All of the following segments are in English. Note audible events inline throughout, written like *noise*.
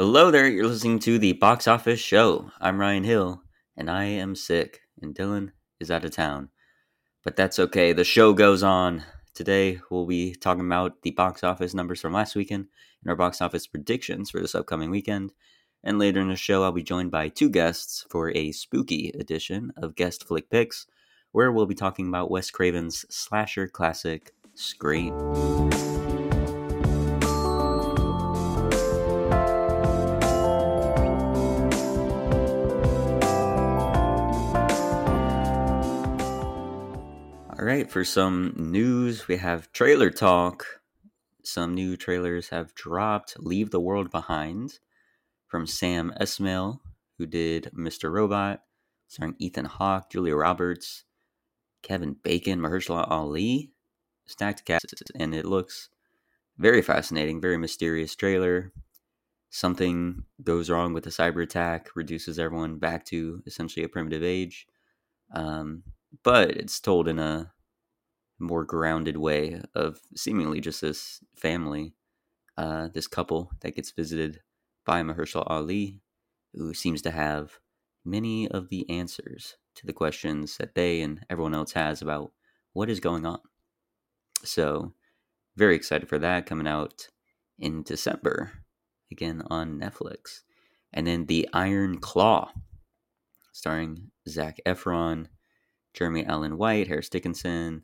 Hello there, you're listening to the Box Office Show. I'm Ryan Hill, and I am sick, and Dylan is out of town. But that's okay, the show goes on. Today, we'll be talking about the box office numbers from last weekend and our box office predictions for this upcoming weekend. And later in the show, I'll be joined by two guests for a spooky edition of Guest Flick Picks, where we'll be talking about Wes Craven's slasher classic, Scream. Right, for some news, we have trailer talk. Some new trailers have dropped. Leave the World Behind from Sam Esmail, who did Mr. Robot, starring Ethan Hawke, Julia Roberts, Kevin Bacon, Mahershala Ali. Stacked cast, and it looks very fascinating, very mysterious trailer. Something goes wrong with the cyber attack, reduces everyone back to essentially a primitive age. Um, but it's told in a more grounded way of seemingly just this family, uh, this couple that gets visited by Mahershala Ali, who seems to have many of the answers to the questions that they and everyone else has about what is going on. So, very excited for that coming out in December, again on Netflix. And then The Iron Claw, starring Zac Efron Jeremy Allen White, Harris Dickinson.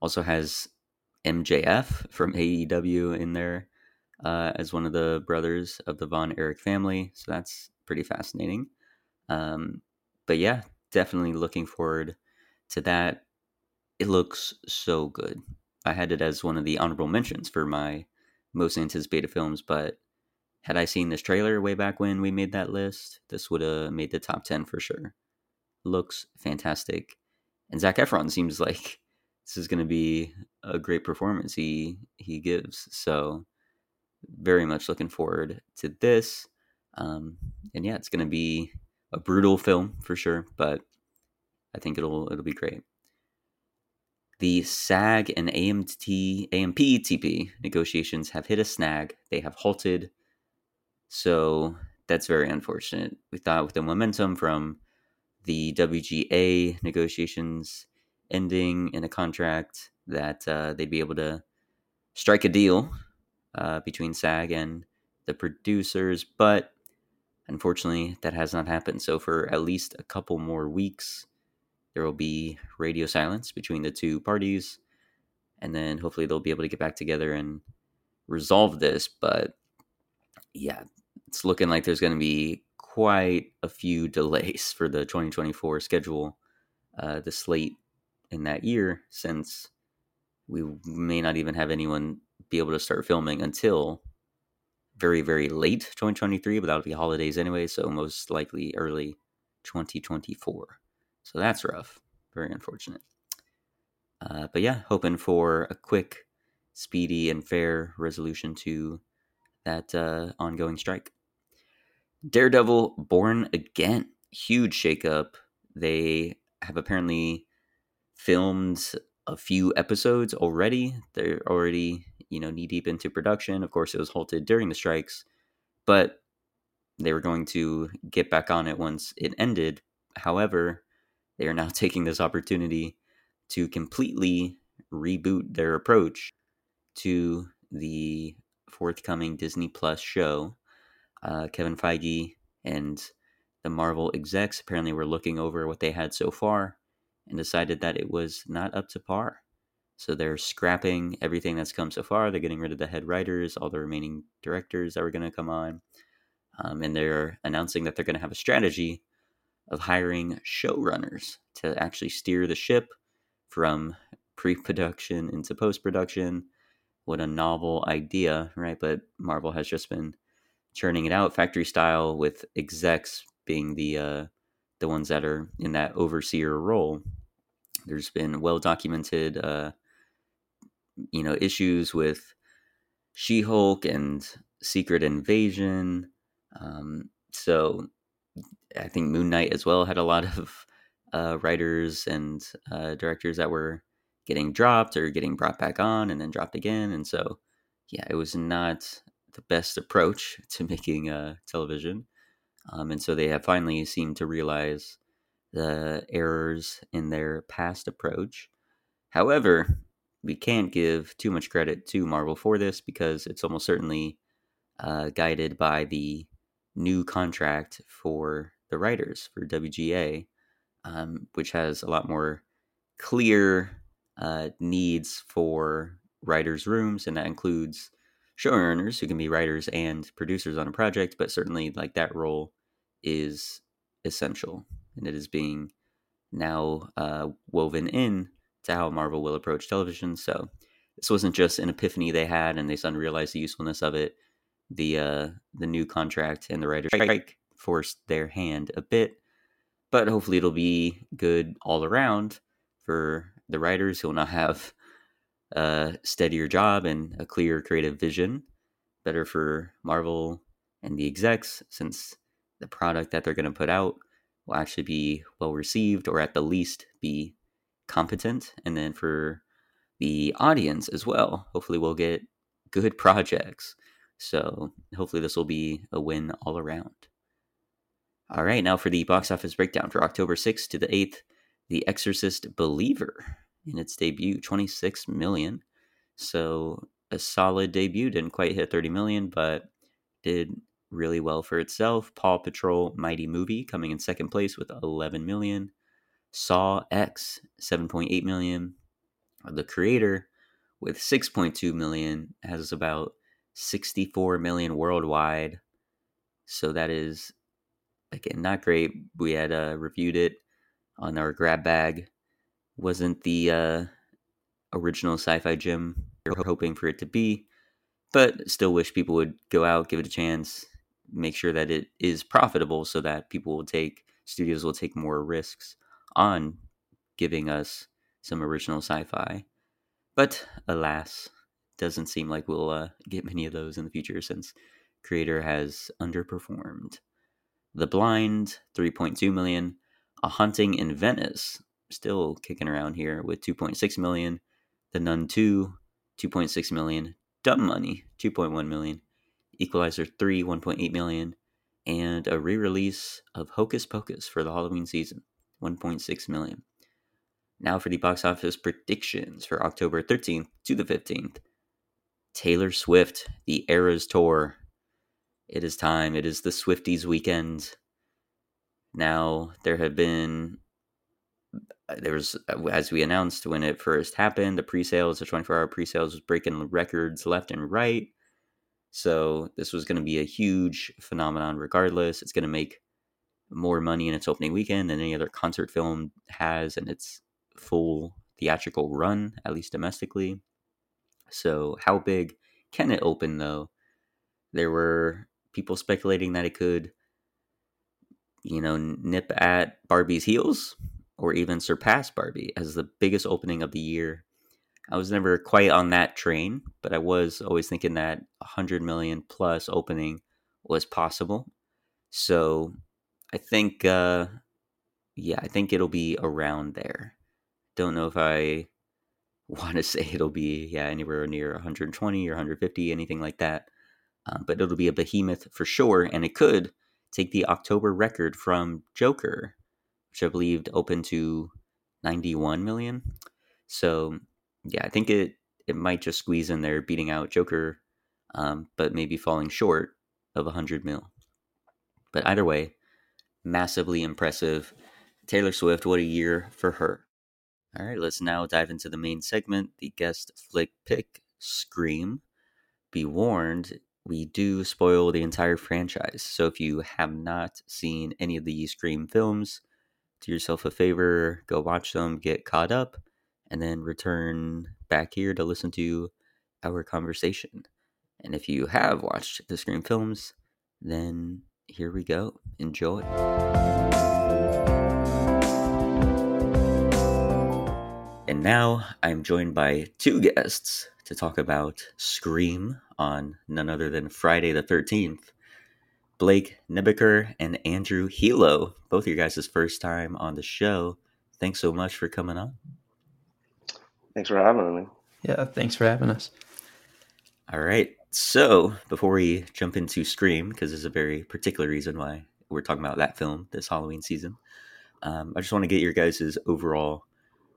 Also has MJF from AEW in there uh, as one of the brothers of the Von Erich family. So that's pretty fascinating. Um, but yeah, definitely looking forward to that. It looks so good. I had it as one of the honorable mentions for my most anticipated films, but had I seen this trailer way back when we made that list, this would have made the top 10 for sure. Looks fantastic and Zac Efron seems *laughs* like this is going to be a great performance he he gives. So very much looking forward to this. Um, and yeah, it's going to be a brutal film for sure, but I think it'll it'll be great. The SAG and AMT AMPTP negotiations have hit a snag. They have halted. So that's very unfortunate. We thought with the momentum from the WGA negotiations ending in a contract that uh, they'd be able to strike a deal uh, between SAG and the producers, but unfortunately, that has not happened. So, for at least a couple more weeks, there will be radio silence between the two parties, and then hopefully they'll be able to get back together and resolve this. But yeah, it's looking like there's going to be quite a few delays *laughs* for the 2024 schedule, uh, the slate in that year, since we may not even have anyone be able to start filming until very, very late 2023, but that'll be holidays anyway, so most likely early 2024. So that's rough. Very unfortunate. Uh, but yeah, hoping for a quick, speedy, and fair resolution to that uh, ongoing strike. Daredevil Born Again. Huge shakeup. They have apparently filmed a few episodes already. They're already, you know, knee deep into production. Of course, it was halted during the strikes, but they were going to get back on it once it ended. However, they are now *laughs* taking this opportunity to completely reboot their approach to the forthcoming Disney Plus show uh, Kevin Feige and the Marvel execs apparently were looking over what they had so far and decided that it was not up to par. So they're scrapping everything that's come so far. They're getting rid of the head writers, all the remaining directors that were going to come on. Um, and they're announcing that they're going to have a strategy of hiring showrunners to actually steer the ship from pre production into post production. What a novel idea, right? But Marvel has just been churning it out factory style with execs being the uh, the ones that are in that overseer role. There's been well documented, uh, you know, issues with She-Hulk and Secret Invasion. Um, so I think Moon Knight as well had a lot of uh, writers and uh, directors that were getting dropped or getting brought back on and then dropped again. And so, yeah, it was not the best approach *laughs* to making uh, television. Um, and so they have finally seemed to realize the errors in their past approach. However, we can't give too much credit to Marvel for this because it's almost certainly uh, guided by the new contract for the writers for WGA, um, which has a lot more clear uh, needs for writers' rooms, and that includes showrunners who can be writers and producers on a project, but certainly like that role is essential, and it is being now uh, woven in to how Marvel will approach television. So this wasn't just an epiphany they had, and they suddenly realized the usefulness of it. The uh, the new contract and the writer's strike forced their hand a bit, but hopefully it'll be good all around for the writers who will now have a steadier job and a clear creative vision. Better for Marvel and the execs since the product that they're going to put out will actually be well received or at the least be competent. And then for the audience as well, hopefully we'll get good *laughs* projects. So hopefully this will be a win all around. All right, now for the box office breakdown for October 6th to the 8th, The Exorcist Believer in its debut, 26 million. So a solid debut, didn't quite hit 30 million, but did really well for itself. Paw Patrol Mighty Movie coming in second place with 11 million. Saw X 7.8 million. The creator with 6.2 million has about 64 million worldwide. So that is again not great. We had uh, reviewed it on our grab bag. Wasn't the uh, original sci-fi gym we are hoping for it to be, but still wish people would go out, give it a chance, make sure that it is profitable so that people will take studios will take more risks on giving us some original sci-fi. But alas, doesn't seem like we'll uh, get many of those in the future since creator has underperformed. The Blind, 3.2 million. A Haunting in Venice, still kicking around here with 2.6 million. The Nun 2, 2.6 million. Dumb Money, 2.1 million. Equalizer 3, 1.8 million, and a re release of Hocus Pocus for the Halloween season, 1.6 million. Now for the box office predictions for October 13th to the 15th. Taylor Swift, the Eras Tour. It is time. It is the Swifties weekend. Now, there have been, Uh, there was, uh, as we announced when it first happened, the pre sales, the 24 hour pre sales was breaking records left and right. So this was going to be a huge phenomenon regardless. It's going to make more money in its opening weekend than any other concert film has in its full theatrical run, at least domestically. So, how big can it open though? There were people speculating that it could, you know, nip at Barbie's heels or even surpass Barbie as the biggest opening of the year I was never quite on that train, but I was always thinking that 100 million plus opening was possible. So I think, uh, yeah, I think it'll be around there. Don't know if I *laughs* want to say it'll be, yeah, anywhere near 120 or 150, anything like that. Um, but it'll be a behemoth for sure, and it could take the October record from Joker, which I believe opened to 91 million. So yeah, I think it it might just squeeze in there, beating out Joker, um, but maybe falling short of 100 mil. But either way, massively impressive. Taylor Swift, what a year for her. All right, let's now dive into the main segment the guest flick pick Scream. Be warned, we do spoil the entire franchise. So if you have not seen any of the Scream films, do yourself a favor, go watch them, get caught up and then return back here to listen to our conversation. And if you have watched the Scream films, then here we go. Enjoy. And now I'm joined by two guests to talk about Scream on none other than Friday the 13th. Blake Nebeker and Andrew Helow, both of you guys' first time on the show. Thanks so much for coming on. Thanks for having me. Yeah, thanks for having us. All right. So, before we jump into Scream, because there's a very particular reason why we're talking about that film this Halloween season, um, I just want to get your guys' overall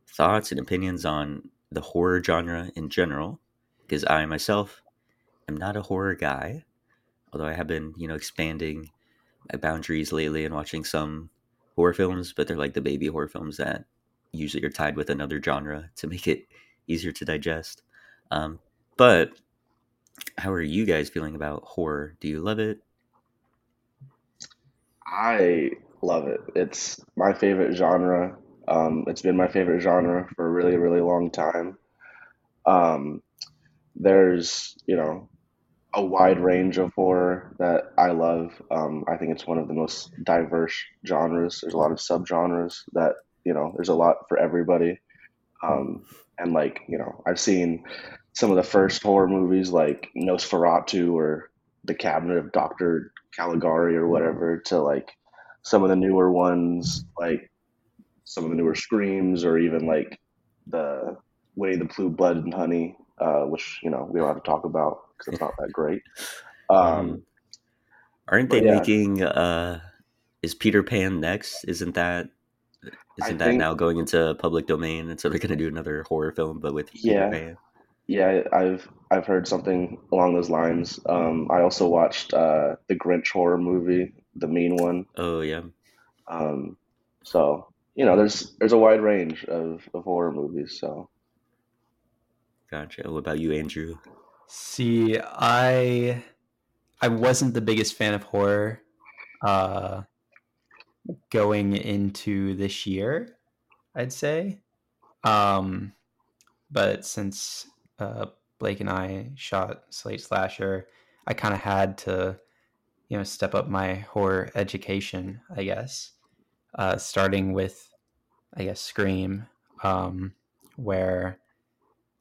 thoughts and opinions on the horror genre in general, because I myself am not a horror guy, although I have been, you know, expanding my boundaries lately and watching some horror films, but they're like the baby horror films that usually are tied with another genre to make it easier to digest. Um, but how are you guys feeling about horror? Do you love it? I love it. It's my favorite genre. Um, it's been my favorite genre for a really, really long time. Um, there's, you know, a wide range of horror that I love. Um, I think it's one of the most diverse genres. There's a lot of subgenres that, you know, there's a lot for everybody. Um, and like, you know, I've seen some of the first horror movies like Nosferatu or The Cabinet of Dr. Caligari or whatever to like some of the newer ones, like some of the newer Screams or even like the Winnie the Pooh Blood and Honey, uh, which, you know, we don't have to talk about because it's not that great. *laughs* Um, Um, aren't they yeah, making uh is Peter Pan next? Isn't that I isn't that think, now going into public domain and so they're gonna do another horror film but with Peter yeah, Pan? yeah, I've I've heard something along those lines. Um, I also watched uh, the Grinch horror movie, the mean one. Oh yeah, Um, so you know, there's there's a wide range of, of horror movies. So gotcha. What about you, Andrew? See, I I wasn't the biggest fan of horror uh going into this year, I'd say. Um but since uh Blake and I shot Slate Slasher, I kind of had to, you know, step up my horror education, I guess. Uh starting with I guess Scream um where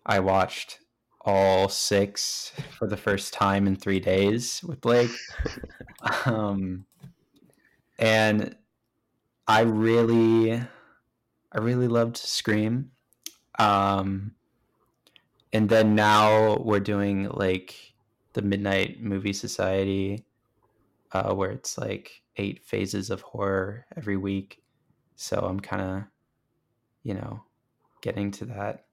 I watched all six for the first time in three days with Blake. *laughs* Um, and I really, I really loved Scream. Um, and then now we're doing like the Midnight Movie Society, uh, where it's like eight phases of horror every week. So I'm kind of, you know, getting to that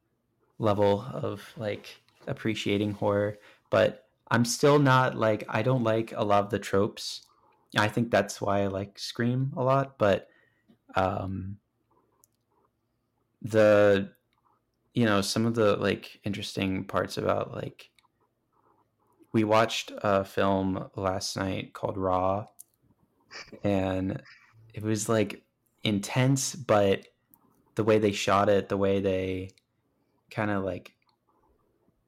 level of like appreciating horror, but I'm still not like I don't like a lot of the tropes. I think that's why I like Scream a lot, but um the you know some of the like interesting parts about like we watched a film last night called Raw and it was like intense but the way they shot it, the way they kind of like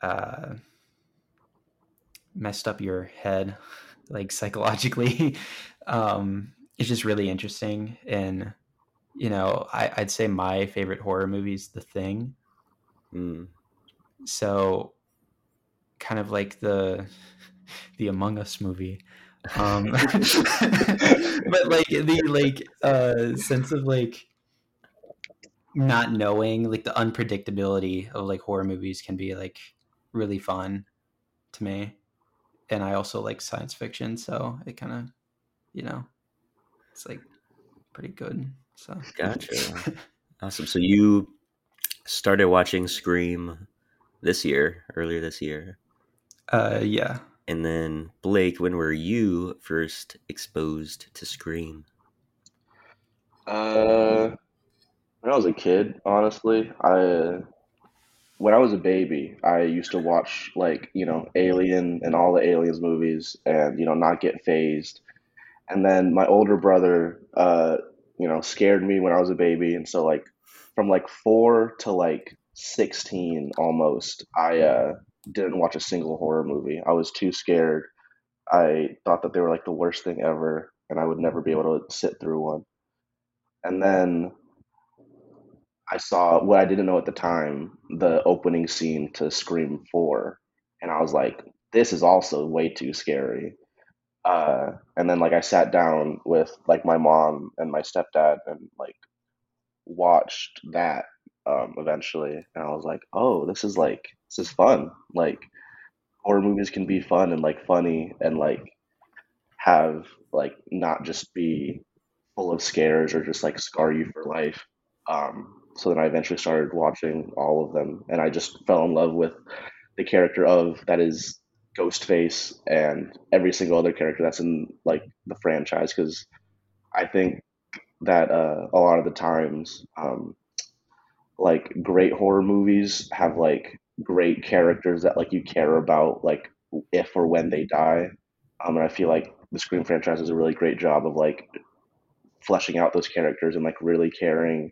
uh messed up your head like psychologically *laughs* um it's just really interesting. And you know I, i'd say my favorite horror movie is the thing. Mm, so kind of like the *laughs* the among us movie. Um *laughs* but like the like uh sense of like not knowing like the unpredictability of like horror movies can be like really fun to me and I also like science fiction, so it kind of, you know, it's like pretty good. So, gotcha. *laughs* Awesome. So you started watching Scream this year, earlier this year, uh, yeah. and then Blake, when were you first exposed to Scream? uh, when I was a kid, honestly, I when I was a baby, I used to watch like you know Alien and all the Aliens movies, and you know not get phased. And then my older brother, uh, you know, scared me when I was a baby, and so like from like four to like 16 almost, I uh, didn't watch a single horror movie. I was too scared. I thought that they were like the worst thing ever, and I would never be able to sit through one. And then I saw what I didn't know at the time, the opening scene to Scream 4, and I was like, this is also way too scary. Uh, and then like I sat down with like my mom and my stepdad and like watched that um, eventually, and I was like, oh, this is like this is fun. Like horror movies can be fun and like funny and like have like not just be full of scares or just like scar you for life. Um, so then I eventually started watching all of them, and I just fell in love with the character of that is Ghostface and every single other character that's in like the franchise because I think that uh, a lot of the times, um, like great horror movies have like great characters that like you care about, like if or when they die. Um, and I feel like the Scream franchise does a really great job of like fleshing out those characters and like really caring,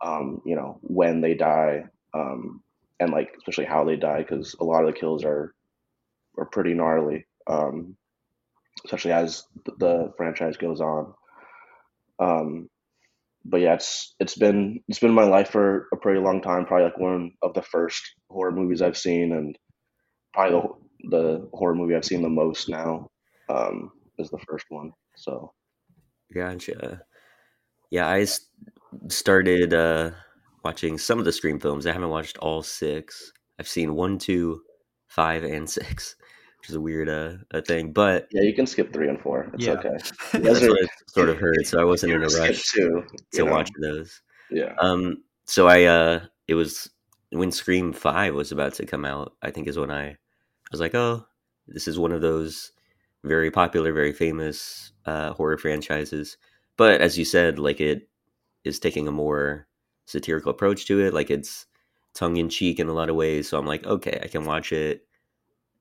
um, you know, when they die, um, and like especially how they die because a lot of the kills are are pretty gnarly, um, especially as the franchise goes on. Um, but yeah, it's it's been it's been my life for a pretty long time. Probably like one of the first horror movies I've seen, and probably the the horror movie I've seen the most now um, is the first one. So, gotcha. Yeah, I started uh, watching some of the Scream films. I haven't watched all six. I've seen one, two, five, and *laughs* six which is a weird uh, a thing. But yeah, you can skip three and four. It's Yeah. okay. *laughs* that's what I sort of heard. So I wasn't in a rush two. to know? watch those. Yeah. Um, so I uh, it was when Scream Five was about to come out. I think is when I, I was like, oh, this is one of those very popular, very famous uh, horror franchises. But as you said, like it is taking a more satirical approach to it. Like it's tongue in cheek in a lot of ways. So I'm like, okay, I can watch it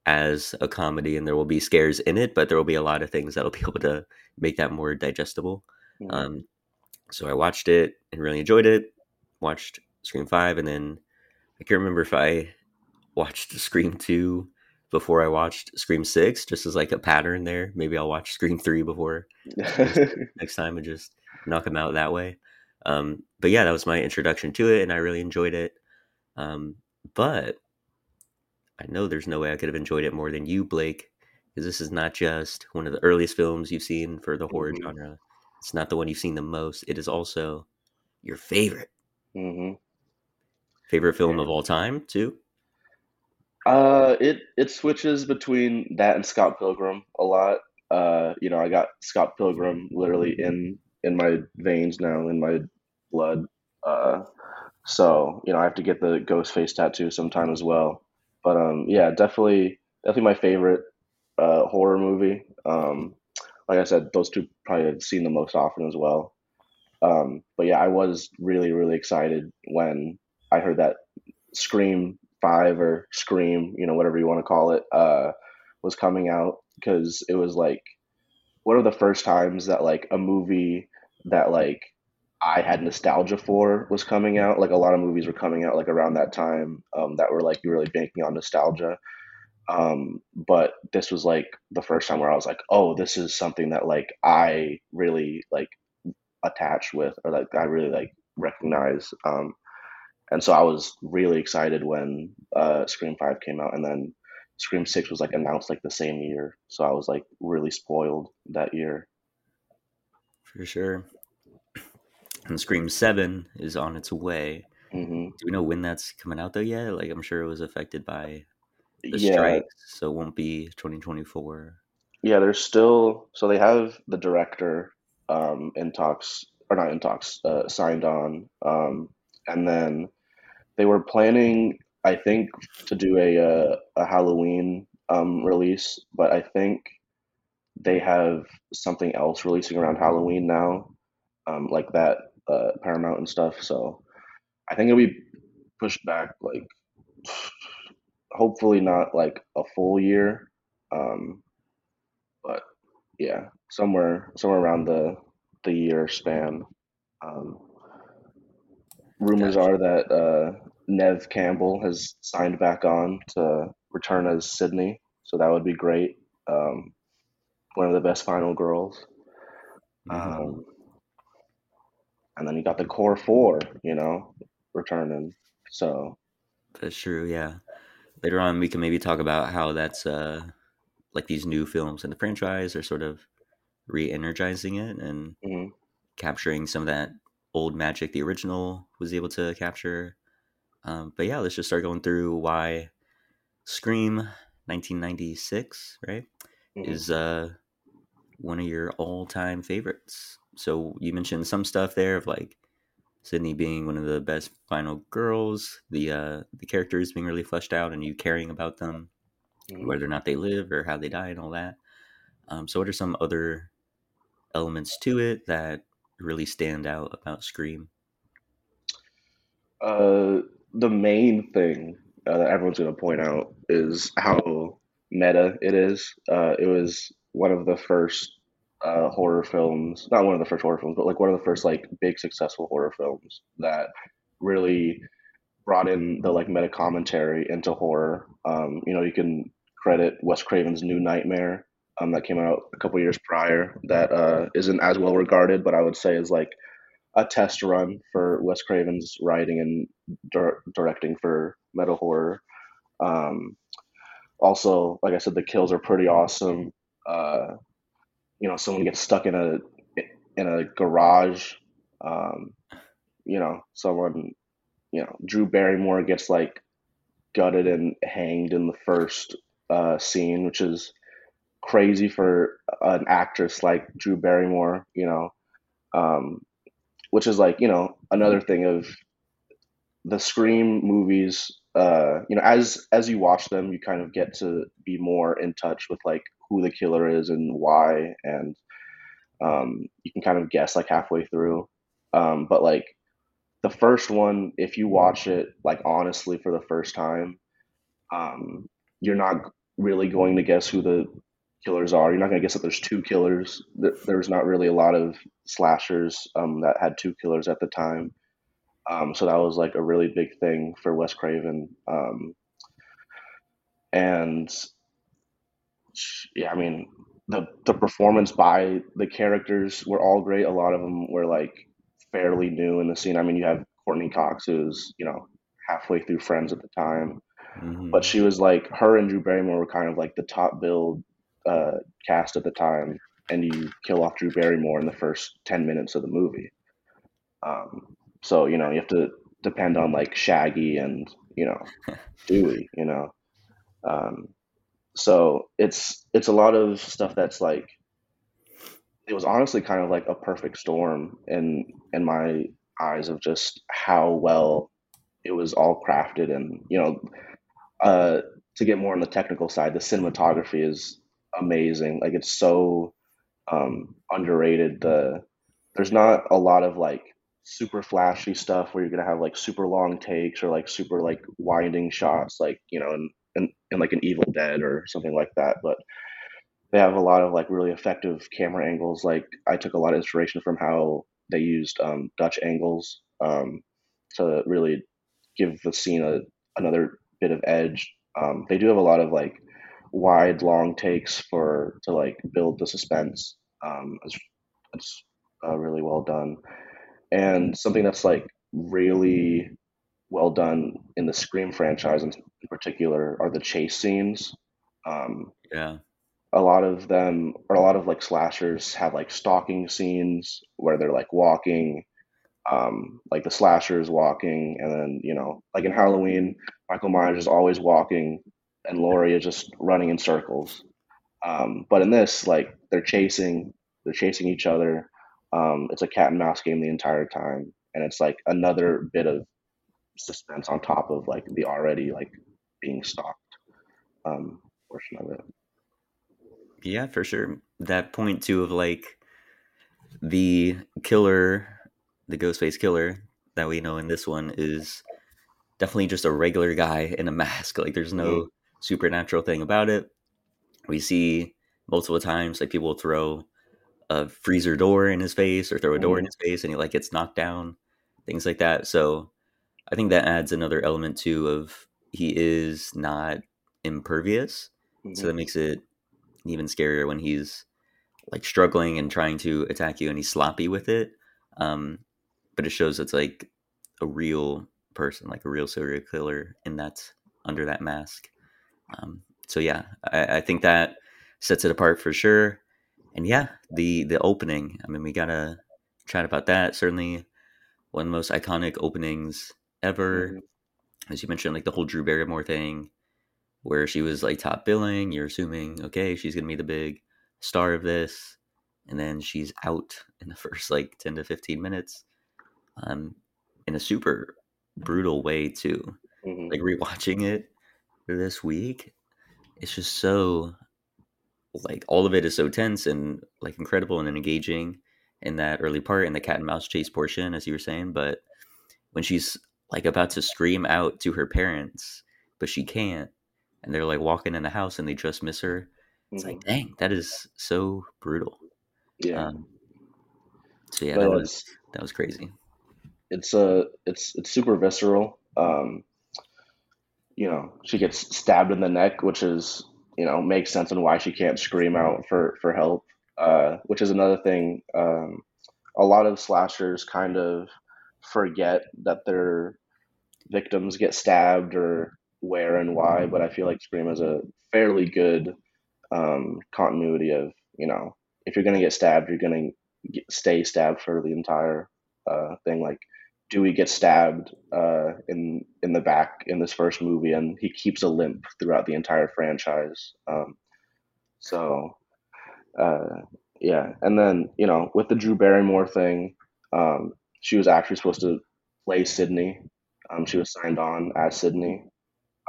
as a comedy, and there will be scares in it, but there will be a lot of things that'll *laughs* be able to make that more digestible. Mhm. Um, so I watched it and really enjoyed it. Watched Scream Five, and then I can't remember if I *laughs* watched Scream Two before I watched Scream Six, just as like a pattern there. Maybe I'll watch Scream Three before *laughs* next time and just knock them out that way. Um, but yeah, that was my introduction to it, and I really enjoyed it. Um, but I know there's no way I could have enjoyed it more than you, Blake, because this is not just one of the earliest films you've seen for the horror Mhm. genre. It's not the one you've seen the most. It is also your favorite hmm favorite film Yeah. of all time, too. Uh, it it switches between that and Scott Pilgrim a lot. Uh, you know, I got Scott Pilgrim literally in in my veins now, in my blood. Uh, so you know, I have to get the ghost face tattoo sometime as well. But um, yeah, definitely, definitely my favorite uh, horror movie. Um, like I said, those two probably have seen the most often as well. Um, but yeah, I was really, really excited when I heard that Scream Five or Scream, you know, whatever you want to call it, uh, was coming out because it was like one of the first times that like a movie that like I had nostalgia for was coming out. Like a lot of movies were coming out like around that time um, that were like really banking on nostalgia. Um, but this was like the first time where I was like, oh, this is something that like I really like attach with or like I really like recognize. Um, and so I was really excited when uh, Scream Five came out, and then Scream Six was like announced like the same year. So I was like really spoiled that year. For sure. And Scream 7 is on its way. hmm Do we know when that's coming out, though, yet? Like, I'm sure it was affected by the Yeah, strikes, so it won't be 2024. yeah. There's still so they have the director um, in talks or not in talks uh, signed on, um, and then they were planning, I think, to do a uh, a Halloween um, release, but I think they have something else releasing around Halloween now, um, like that uh, Paramount and stuff. So I think it'll be pushed back, like hopefully not like a full year, um, but yeah, somewhere somewhere around the the year span. Um, rumors Gotcha. are that uh, Neve Campbell has signed back on to return as Sidney, so that would be great. Um, one of the best final girls. Mhm. Um, and then you got the core four, you know, returning. So That's true, yeah. Later on, we can maybe talk about how that's uh, like these new films in the franchise are sort of re energizing it and mhm. capturing some of that old magic the original was able to capture. Um, but yeah, let's just start going through why Scream 1996, right? Mhm. Is uh one of your all-time favorites. So you mentioned some stuff there of like Sidney being one of the best final girls, the uh the characters being really fleshed out and you caring about them, Mhm. whether or not they live or how they die and all that. Um, so what are some other elements to it that really stand out about Scream? Uh, the main thing uh, that everyone's going to point out is how meta it is. Uh, it was one of the first uh, horror films, not one of the first horror films, but like one of the first like big successful horror films that really brought in the like meta commentary into horror. Um, you know, you can credit Wes Craven's New Nightmare um, that came out a couple years prior that uh, isn't as well regarded, but I would say is like a test run for Wes Craven's writing and dir- directing for meta horror. Um, also, like I said, the kills are pretty awesome. Uh, you know, someone gets stuck in a in a garage. Um, you know, someone, you know, Drew Barrymore gets like gutted and hanged in the first uh, scene, which is crazy for an actress like Drew Barrymore. You know, um, which is like you know another thing of the Scream movies. Uh, you know, as as you watch them, you kind of get to be more in touch with like who the killer is and why, and um, you can kind of guess like halfway through. Um, but like the first one, if you watch it like honestly for the first time, um, you're not really going to guess who the killers are. You're not going to guess that there's two killers. There- There's not really a lot of slashers um, that had two killers at the time. Um, so that was like a really big thing for Wes Craven. Um, and yeah, I mean, the the performance by the characters were all great. A lot of them were like fairly new in the scene. I mean, you have Courteney Cox, who's you know halfway through Friends at the time, Mhm. but she was like her and Drew Barrymore were kind of like the top billed uh, cast at the time, and you kill off Drew Barrymore in the first ten minutes of the movie. Um, so you know you have to depend on like Shaggy and you know *laughs* Dewey, you know. Um, so it's it's a lot of stuff that's like it was honestly kind of like a perfect storm in in my eyes of just how well it was all crafted and you know uh to get more on the technical side the cinematography is amazing. Like it's so um underrated. The there's not a lot of like super flashy stuff where you're gonna have like super long takes or like super like winding shots like you know in, in like an evil dead or something like that but they have a lot of like really effective camera angles. Like i took a lot of inspiration from how they used um, dutch angles um, to really give the scene a, another bit of edge. Um, they do have a lot of like wide long takes for to like build the suspense. Um, it's, it's uh, really well done. And something that's like really well done in the Scream franchise in, particular are the chase scenes. Um, Yeah. a lot of them, or a lot of like slashers have like stalking scenes where they're like walking, um, like the slasher is walking, and then you know, like in Halloween, Michael Myers is always walking, and Laurie is just running in circles. Um, but in this, like they're chasing, they're chasing each other. Um, it's a cat and mouse game the entire time, and it's like another bit of suspense on top of like the already like being stalked um, portion of it. Yeah, for sure. That point too of like the killer, the Ghostface killer that we know in this one is definitely just a regular guy in a mask. *laughs* Like there's no supernatural thing about it. We see multiple times like people throw a freezer door in his face or throw a door in his face and he like gets knocked down, things like that. So I think that adds another element too of he is not impervious. So that makes it even scarier when he's like struggling and trying to attack you and he's sloppy with it. Um, but it shows it's like a real person, like a real serial killer in that under that mask. Um, so yeah, I, I think that sets it apart for sure. And yeah, the the opening. I mean, we gotta chat about that. Certainly, one of the most iconic openings ever. Mhm. As you mentioned, like the whole Drew Barrymore thing, where she was like top billing. You're assuming, okay, she's gonna be the big star of this, and then she's out *laughs* in the first like 10 to 15 minutes, um, in a super brutal way too. Mhm. Like rewatching it this week, it's just so like all of it is so tense and like incredible and engaging in that early part in the cat and mouse chase portion, as you were saying. But when she's like about to scream out to her parents, but she can't, and they're like walking in the house and they just miss her. It's Mhm. like, dang, that is so brutal. yeah, Um, so yeah, but that was that was crazy. it's uh it's it's super visceral. Um, you know, she gets stabbed in the neck, which is you know makes sense on why she can't scream out for for help. Uh, which is another thing. Um, a lot of slashers kind of forget that their victims get stabbed or where and why, but I feel like Scream has a fairly good um, continuity of you know if you're gonna get stabbed, you're gonna stay stabbed for the entire uh, thing. Like Dewey gets stabbed uh, in in the back in this first movie, and he keeps a limp throughout the entire franchise. Um, so uh, yeah, and then you know with the Drew Barrymore thing, um, she was actually supposed to play Sidney. Um, she was signed on as Sidney,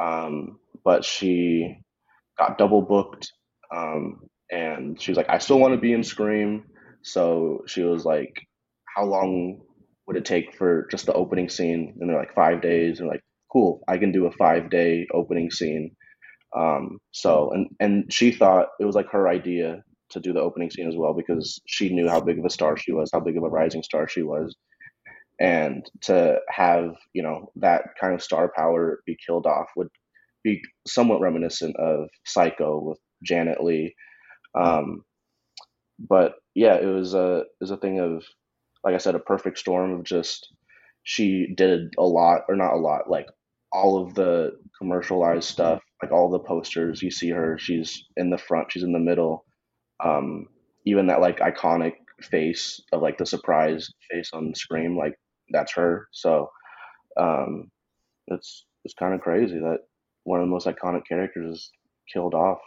um, but she got double booked, um, and she was like, "I still want to be in Scream." So she was like, "How long would it take for just the opening scene?" And they're like, five days." And like, "Cool, I can do a five day opening scene." Um, so and and she thought it was like her idea to do the opening scene as well because she knew how big of a star she was, how big of a rising star she was, and to have you know that kind of star power be killed off would be somewhat reminiscent of Psycho with Janet Leigh. Um, but yeah, it was a it was a thing of like I said, a perfect storm of just she did a lot or not a lot, like all of the commercialized stuff, like all the posters, you see her, she's in the front, she's in the middle. Um, even that like iconic face of like the surprise face on Scream, like that's her. So um, it's it's kind of crazy that one of the most iconic characters is killed off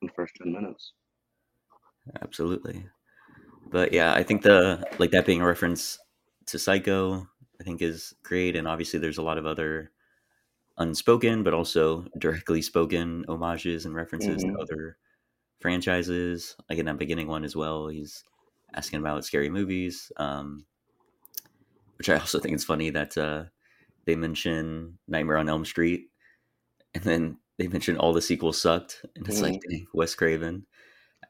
in the first ten minutes. Absolutely. But yeah, I think the like that being a reference to Psycho, I think is great, and obviously there's a lot of other unspoken but also directly spoken homages and references Mhm. to other franchises. Like in that beginning one as well, he's asking about scary movies, um, which I also think it's funny that uh, they mention Nightmare on Elm Street, and then they mention all the sequels sucked, and it's like, dang, Wes Craven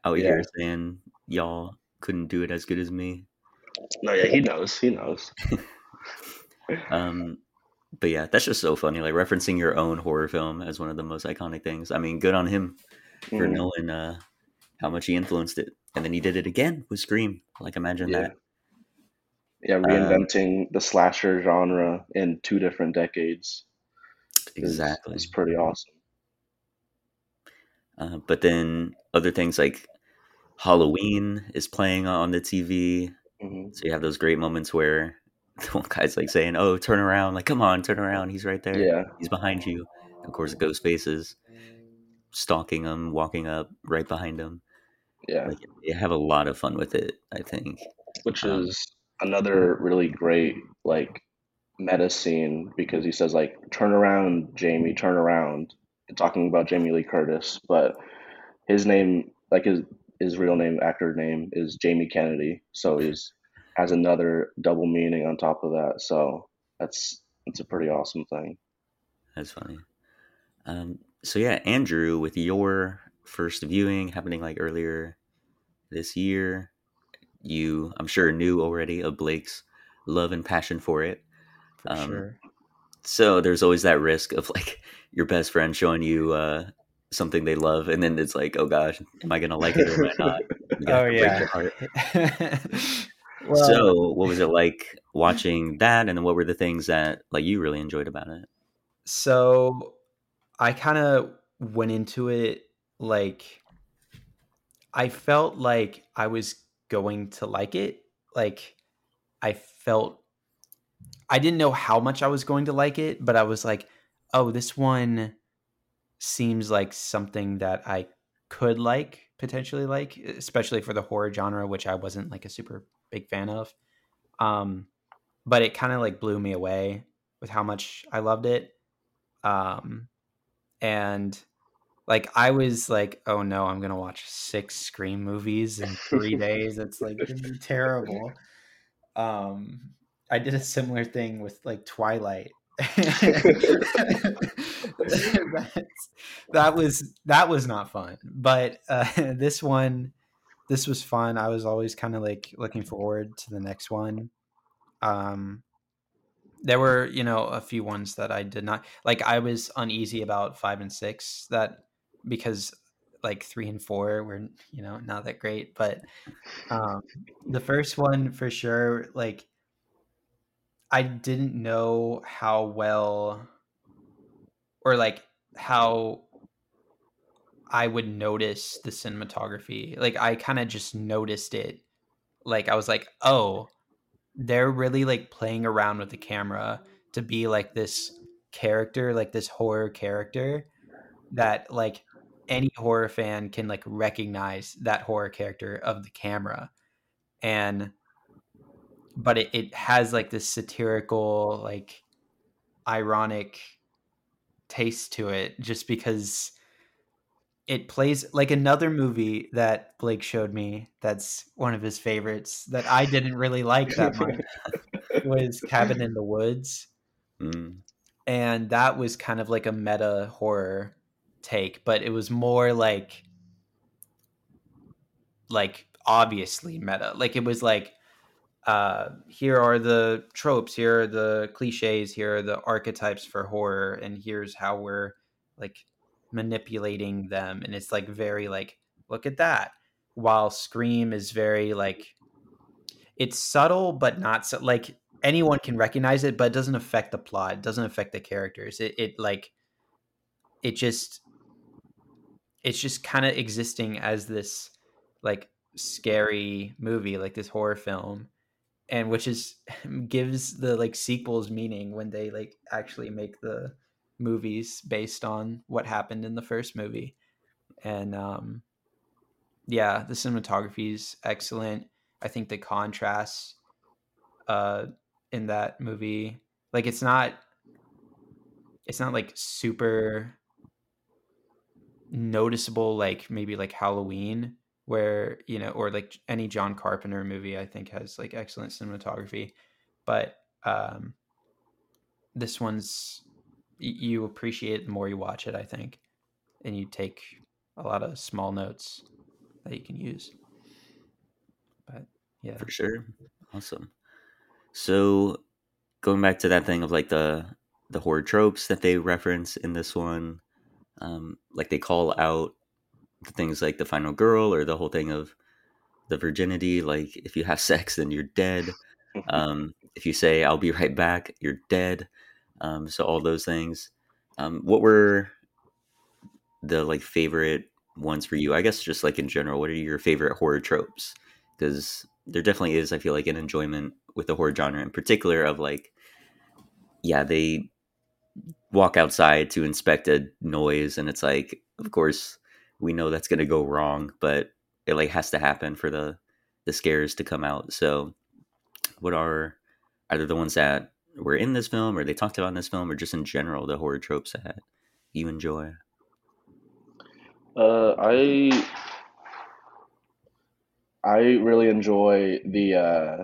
out Yeah. here saying y'all couldn't do it as good as me. No, yeah, he knows. He knows. *laughs* Um, but yeah, that's just so funny. Like referencing your own horror film as one of the most iconic things. I mean, good on him for Mhm. knowing uh, how much he influenced it, and then he did it again with Scream. Like imagine Yeah. that. Yeah, reinventing the slasher genre in two different decades. Exactly. is pretty awesome. Uh, but then other things like Halloween is playing on the TV. hmm So you have those great moments where *laughs* the one guy's like saying, "Oh, turn around! Like, come on, turn around! He's right there. Yeah, He's behind you." Of course, ghost faces stalking him, walking up right behind him. yeah. Like, you have a lot of fun with it. I think. Which um, is another really great like meta scene because he says like turn around jamie turn around. Talking about jamie lee curtis but his name like his his real name actor name is jamie kennedy. So he's has another double meaning on top of that. So that's it's a pretty awesome thing. That's funny. Um, so yeah, Andrew, with your first viewing happening like earlier this year, you I'm sure knew already of Blake's love and passion for it. for Um, sure. So there's always that risk of like your best friend showing you uh, something they love, and then it's like, oh gosh, am I gonna like it or am I not? *laughs* Oh have to break yeah. *laughs* well, so what was it like watching that, and then what were the things that like you really enjoyed about it? so I kind of went into it like I felt like I was going to like it. Like I felt I didn't know how much I was going to like it, but I was like, "Oh, this one seems like something that I could like potentially like, especially for the horror genre, which I wasn't like a super big fan of. Um, but it kind of like blew me away with how much I loved it. Um, and like I was like, oh no, I'm gonna watch six Scream movies in three days. It's like terrible. Um, I did a similar thing with like Twilight. *laughs* that was that was not fun, but uh, *laughs* this one, this was fun. I was always kind of like looking forward to the next one. Um, there were you know a few ones that I did not like. I was uneasy about five and six that because like three and four were you know not that great, but um, the first one for sure like I didn't know how well or like how I would notice the cinematography. Like I kind of just noticed it. Like I was like, "Oh, they're really like playing around with the camera to be like this character, like this horror character that like any horror fan can like recognize that horror character of the camera." And but it, it has like this satirical like ironic taste to it just because it plays like another movie that Blake showed me that's one of his favorites that I didn't really like that much *laughs* was Cabin in the Woods. Mm. And that was kind of like a meta horror take, but it was more like like obviously meta. Like it was like uh, here are the tropes, here are the cliches, here are the archetypes for horror, and here's how we're like manipulating them. And it's like very like, look at that. While Scream is very like, it's subtle, but not so like anyone can recognize it, but it doesn't affect the plot, it doesn't affect the characters. It, it like, it just, it's just kind of existing as this like scary movie, like this horror film and which is *laughs* gives the like sequels meaning when they like actually make the movies based on what happened in the first movie. And um yeah the cinematography is excellent. I think the contrast uh in that movie like it's not it's not like super noticeable like maybe like halloween where you know or like any john carpenter movie i think has like excellent cinematography. But um this one's you appreciate it the more you watch it i think and you take a lot of small notes that you can use. But yeah. For sure. Awesome. So going back to that thing of like the the horror tropes that they reference in this one um like they call out things like the final girl or the whole thing of the virginity like if you have sex then you're dead. Um, if you say i'll be right back you're dead. Um, so all those things. Um, what were the like favorite ones for you? I guess just like in general what are your favorite horror tropes? Because there definitely is i feel like an enjoyment with the horror genre in particular of like yeah they walk outside to inspect a noise and it's like of course we know that's going to go wrong, but it like has to happen for the the scares to come out. So, what are either the ones that were in this film, or they talked about in this film, or just in general the horror tropes that you enjoy? Uh, I I really enjoy the. Uh,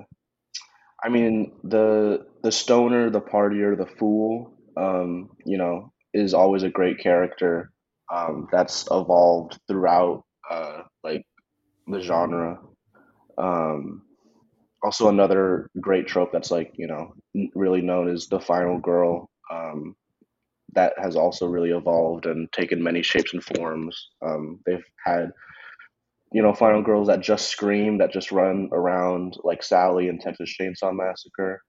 I mean the the stoner, the partier, the fool. Um, you know, is always a great character um, that's evolved throughout uh, like the genre. Um, also, another great trope that's like you know really known is the final girl. Um, that has also really evolved and taken many shapes and forms. Um, they've had you know final girls that just scream, that just run around like Sally in Texas Chainsaw Massacre.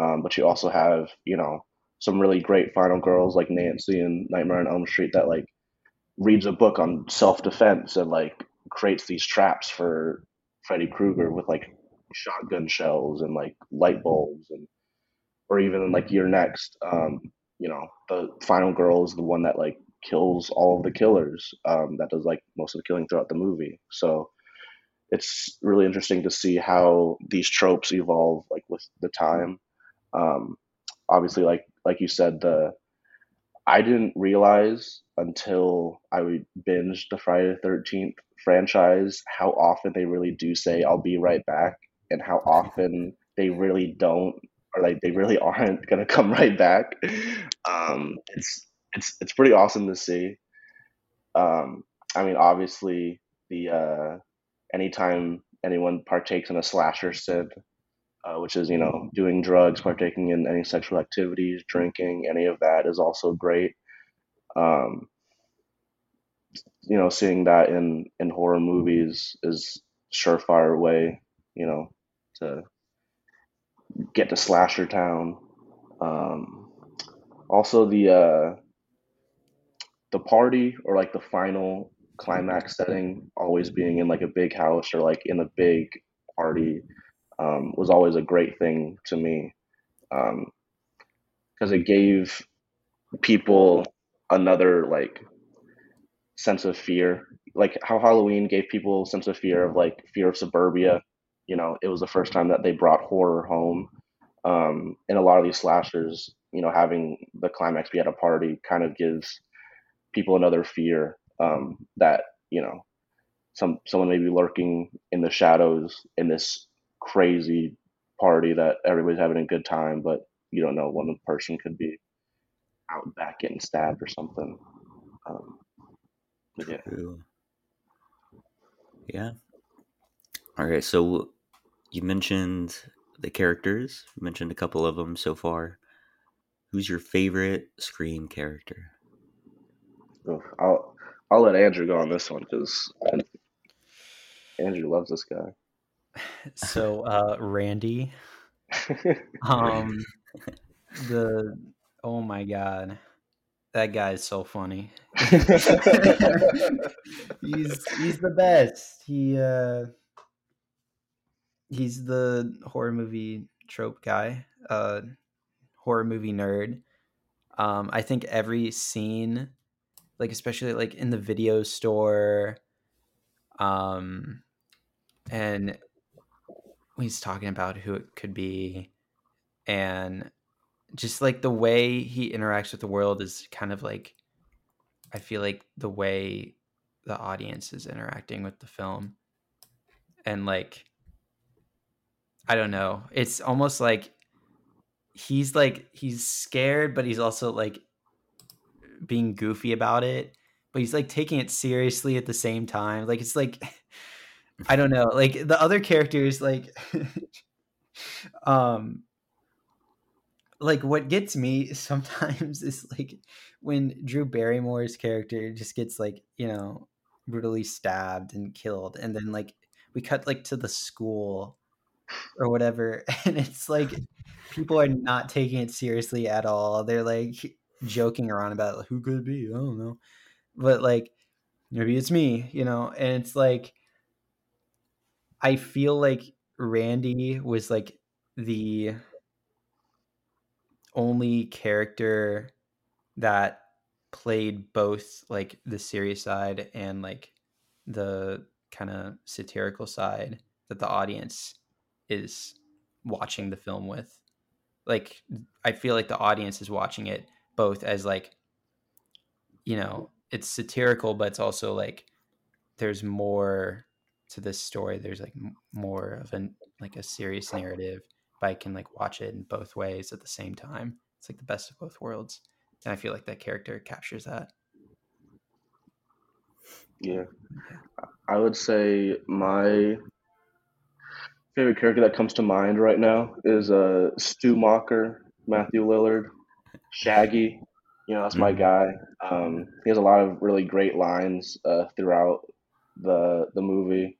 Um, but you also have you know some really great final girls like Nancy and Nightmare on Elm Street that like reads a book on self defense and like creates these traps for Freddy Krueger with like shotgun shells and like light bulbs and or even like You're Next. Um, you know, the final girl is the one that like kills all of the killers. Um, that does like most of the killing throughout the movie. So it's really interesting to see how these tropes evolve like with the time. Um, obviously, like like you said, the I didn't realize until I would binge the Friday the Thirteenth franchise how often they really do say "I'll be right back" and how often they really don't or like they really aren't *laughs* gonna come right back. Um, it's it's it's pretty awesome to see. Um, I mean, obviously the uh, anytime anyone partakes in a slasher sin, uh, which is you know doing drugs, partaking in any sexual activities, drinking, any of that is also great. Um, you know, seeing that in in horror movies is surefire way, you know, to get to slasher town. Um, also, the uh, the party or like the final climax setting, always being in like a big house or like in a big party, um, was always a great thing to me because um, it gave people another like sense of fear. Like how halloween gave people sense of fear of like fear of suburbia. You know it was the first time that they brought horror home. Um, and a lot of these slashers you know having the climax be at a party kind of gives people another fear um, that you know some someone may be lurking in the shadows in this crazy party that everybody's having a good time but you don't know one person could be out back getting stabbed or something um, yeah yeah all right so you mentioned the characters. You mentioned a couple of them so far. Who's your favorite Scream character? I'll I'll let Andrew go on this one because Andrew loves this guy. *sighs* So uh, Randy, *laughs* um, the oh my god, that guy is so funny. *laughs* *laughs* he's he's the best. He uh he's the horror movie trope guy, uh, horror movie nerd. Um, I think every scene, like especially like in the video store, um, and he's talking about who it could be, and just like the way he interacts with the world is kind of like, I feel like the way the audience is interacting with the film, and like I don't know. It's almost like he's like he's scared, but he's also like being goofy about it. But he's like taking it seriously at the same time. Like it's like *laughs* I don't know. Like the other characters, like *laughs* um like what gets me *laughs* sometimes is like when Drew Barrymore's character just gets like, you know, brutally stabbed and killed and then like we cut like to the school or whatever *laughs* and it's like people are not taking it seriously at all they're like joking around about like, who could it be i don't know but like maybe it's me you know and it's like i feel like randy was like the only character that played both like the serious side and like the kind of satirical side that the audience is watching the film with. Like I feel like the audience is watching it both as like you know, it's satirical but it's also like there's more to this story. There's like more of an like a serious narrative, but I can like watch it in both ways at the same time. It's like the best of both worlds. And I feel like that character captures that. Yeah. I would say my favorite character that comes to mind right now is uh, Stu Macher Matthew Lillard, Shaggy. You know, that's my mm-hmm. guy. Um, he has a lot of really great lines uh, throughout the the movie.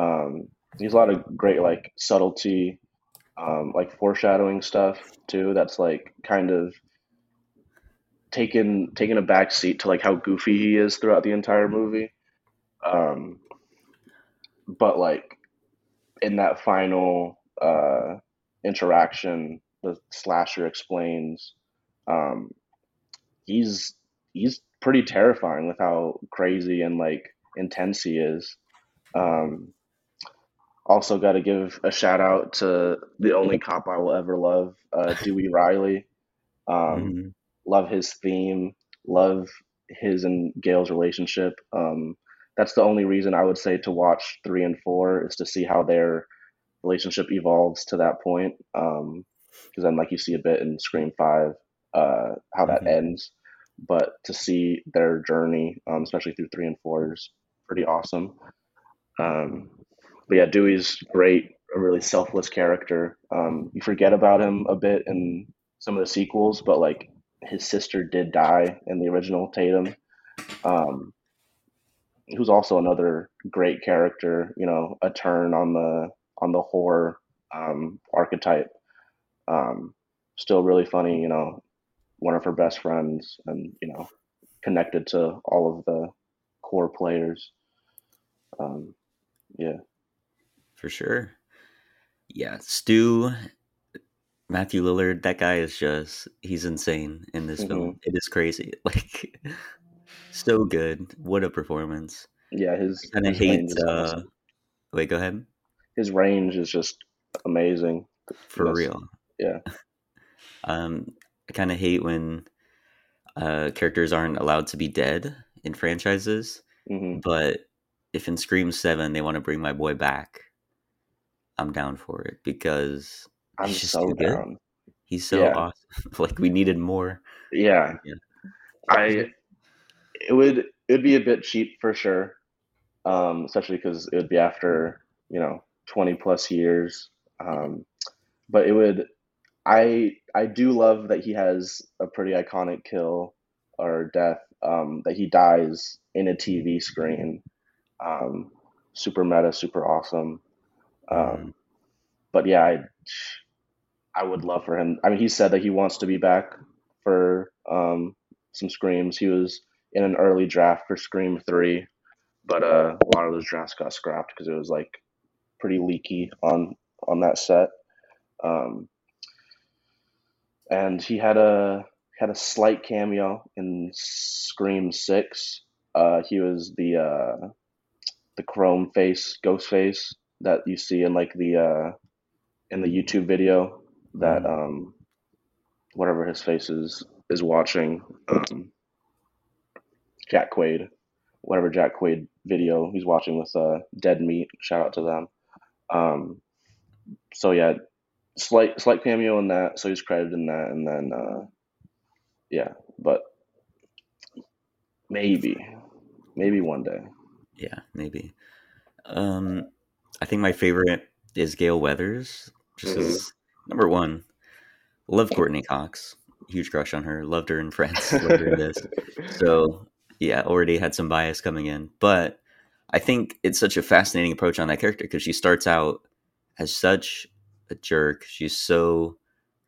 Um, he has a lot of great like subtlety, um, like foreshadowing stuff too. That's like kind of taken taken a back seat to like how goofy he is throughout the entire movie. Um, but like in that final uh, interaction, the slasher explains um, he's he's pretty terrifying with how crazy and like intense he is. Um, also, got to give a shout out to the only cop I will ever love, uh, Dewey Riley. Um, Mhm. love his theme, love his and Gale's relationship. Um, that's the only reason I would say to watch three and four is to see how their relationship evolves to that point. Because then, like you see a bit in Scream Five, uh, how that Mhm. ends. But to see their journey, um, especially through three and four, is pretty awesome. Um, but yeah, Dewey's great, a really selfless character. Um, you forget about him a bit in some of the sequels, but like his sister did die in the original Tatum. Um, who's also another great character, you know, a turn on the on the horror um, archetype. Um, still really funny, you know, one of her best friends, and you know, connected to all of the core players. Um, yeah, For sure. Yeah, Stu, Matthew Lillard, that guy is just, he's insane in this Mhm. film. It is crazy. *laughs* Like, so good. What a performance. yeah, his Kind of hate, is uh, awesome. wait, go ahead. His range is just amazing. For Yes. real. Yeah. *laughs* Um, I kind of hate when uh, characters aren't allowed to be dead in franchises, hmm but if in Scream 7 they want to bring my boy back, I'm down for it because I'm he's just so too good. down. He's so Yeah. awesome. *laughs* like, we needed more. Yeah, Yeah. I it would it would be a bit cheap for sure, um, especially because it would be after you know 20 plus years. Um, but it would I I do love that he has a pretty iconic kill or death um, that he dies in a TV screen. Um, super meta, super awesome. Um, but yeah, I I would love for him. I mean, he said that he wants to be back for um, some screams. He was in an early draft for Scream Three, but uh, a lot of those drafts got scrapped because it was like pretty leaky on on that set. Um, and he had a had a slight cameo in Scream Six. Uh, he was the uh, the chrome face, ghost face that you see in like the uh, in the YouTube video that Mhm. um, whatever his face is is watching. Um, Jack Quaid, whatever Jack Quaid video he's watching with uh, Dead Meat. Shout out to them. Um, so yeah, slight slight cameo in that. So he's credited in that, and then uh, yeah, but maybe, maybe one day. Yeah, maybe. Um, I think my favorite is Gale Weathers. Just Mhm. as number one, love Courteney Cox. Huge crush on her. Loved her in Friends. *laughs* Loved her in this. So yeah, already had some bias coming in, but I think it's such a fascinating approach on that character because she starts out as such a jerk. She's so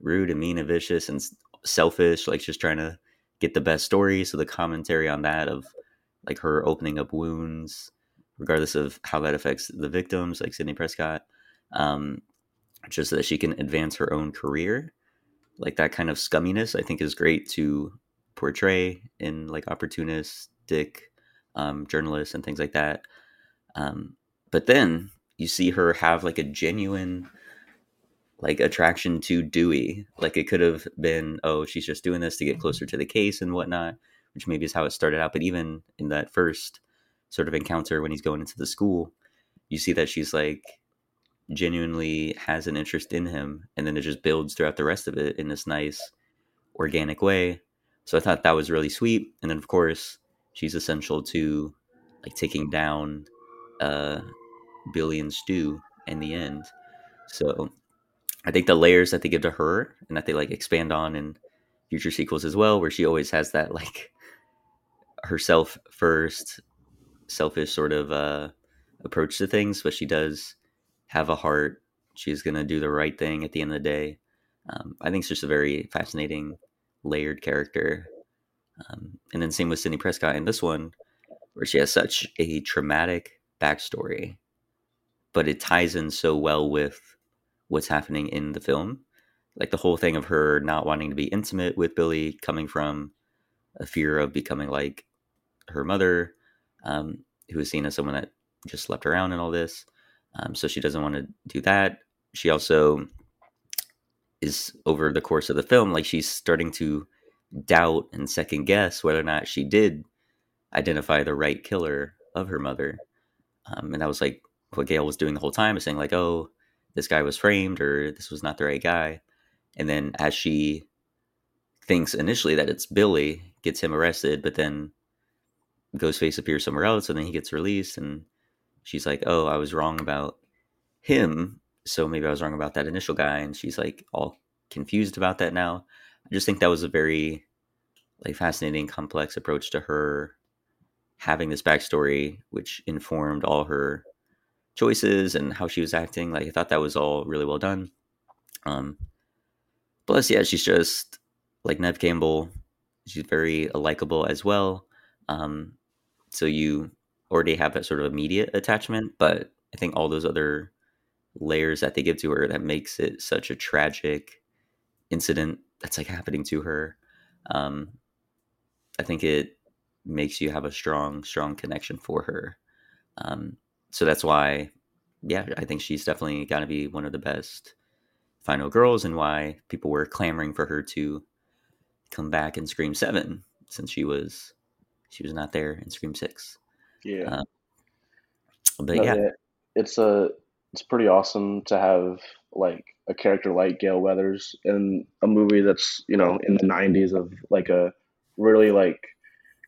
rude and mean and vicious and selfish, like just trying to get the best story. So the commentary on that of like her opening up wounds, regardless of how that affects the victims, like Sidney Prescott, um, just so that she can advance her own career. Like that kind of scumminess, I think, is great to portray in like opportunistic um, journalists and things like that. Um, but then you see her have like a genuine like attraction to Dewey. Like it could have been, oh, she's just doing this to get closer to the case and whatnot, which maybe is how it started out. But even in that first sort of encounter when he's going into the school, you see that she's like genuinely has an interest in him, and then it just builds throughout the rest of it in this nice organic way. So I thought that was really sweet. And then of course she's essential to like taking down uh Billy and Stu in the end. So I think the layers that they give to her and that they like expand on in future sequels as well, where she always has that like herself first, selfish sort of uh approach to things, but she does have a heart. She's gonna do the right thing at the end of the day. Um, I think it's just a very fascinating, layered character. Um, and then same with Sidney Prescott in this one, where she has such a traumatic backstory, but it ties in so well with what's happening in the film. Like the whole thing of her not wanting to be intimate with Billy coming from a fear of becoming like her mother, um, who was seen as someone that just slept around and all this. Um, so she doesn't want to do that. She also is over the course of the film, like she's starting to doubt and second guess whether or not she did identify the right killer of her mother. Um, and that was like what Gale was doing the whole time, is saying like, "Oh, this guy was framed, or this was not the right guy." And then as she thinks initially that it's Billy, gets him arrested, but then Ghostface appears somewhere else, and then he gets released, and she's like, "Oh, I was wrong about him, so maybe I was wrong about that initial guy." And she's like all confused about that now. I just think that was a very like fascinating, complex approach to her having this backstory, which informed all her choices and how she was acting. Like I thought that was all really well done. Um, plus, yeah, she's just like Neve Campbell. She's very likable as well. Um, so you already have that sort of immediate attachment, but I think all those other layers that they give to her that makes it such a tragic incident that's like happening to her. Um, I think it makes you have a strong, strong connection for her. Um, so that's why, yeah, I think she's definitely got to be one of the best final girls, and why people were clamoring for her to come back and Scream Seven since she was she was not there in Scream Six. Yeah, um, but No, yeah, it's a it's pretty awesome to have like a character like Gale Weathers in a movie that's you know in the '90s of like a really like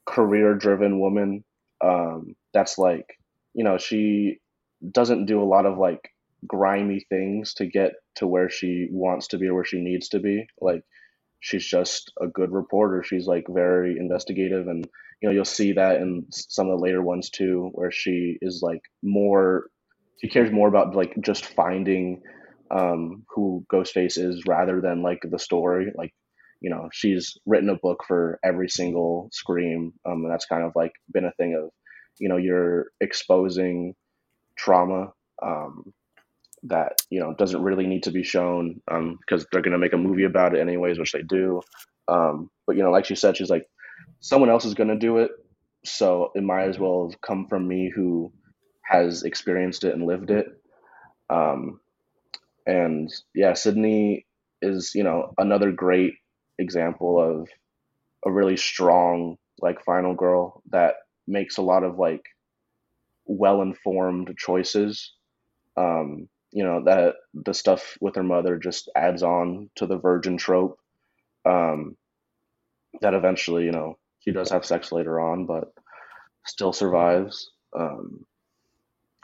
career driven woman. Um, that's like you know she doesn't do a lot of like grimy things to get to where she wants to be or where she needs to be. Like she's just a good reporter. She's like very investigative and you know you'll see that in some of the later ones too where she is like more she cares more about like just finding um who Ghostface is rather than like the story like you know she's written a book for every single scream um and that's kind of like been a thing of you know you're exposing trauma um that you know doesn't really need to be shown um because they're going to make a movie about it anyways which they do. Um but you know like she said she's like someone else is going to do it so it might as well come from me who has experienced it and lived it. Um and yeah Sidney is you know another great example of a really strong like final girl that makes a lot of like well informed choices. Um you know that the stuff with her mother just adds on to the virgin trope um that eventually you know she does have sex later on but still survives um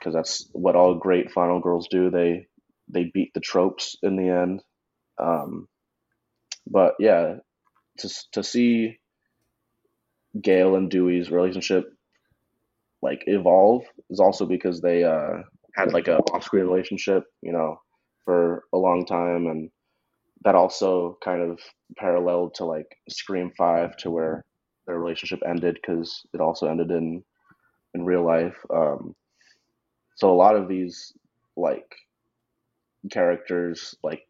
because that's what all great final girls do. They they beat the tropes in the end. Um but yeah to to see Gale and Dewey's relationship like evolve is also because they uh had like a off-screen relationship, you know, for a long time and that also kind of paralleled to like Scream 5 to where their relationship ended cuz it also ended in in real life. Um so a lot of these like characters like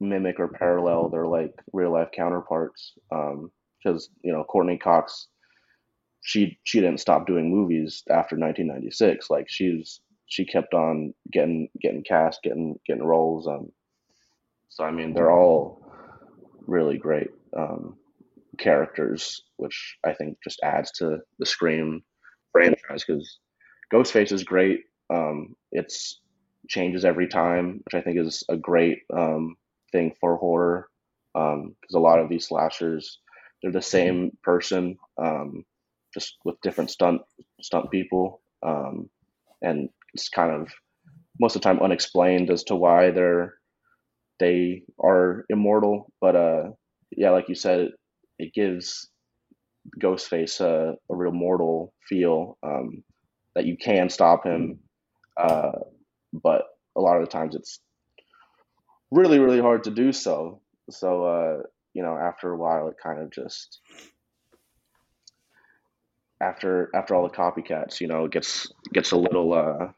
mimic or parallel their like real life counterparts um because you know Courteney Cox she she didn't stop doing movies after 1996. Like she's she kept on getting getting cast, getting getting roles. Um, so I mean, they're all really great um, characters, which I think just adds to the Scream franchise because Ghostface is great. Um, it's changes every time, which I think is a great um, thing for horror because a lot of these slashers they're the same person. Um, just with different stunt stunt people, um, and it's kind of most of the time unexplained as to why they're they are immortal. But uh, yeah, like you said, it, it gives Ghostface a, a real mortal feel um, that you can stop him, uh, but a lot of the times it's really really hard to do so. So uh, you know, after a while, it kind of just after after all the copycats, you know, it gets gets a little uh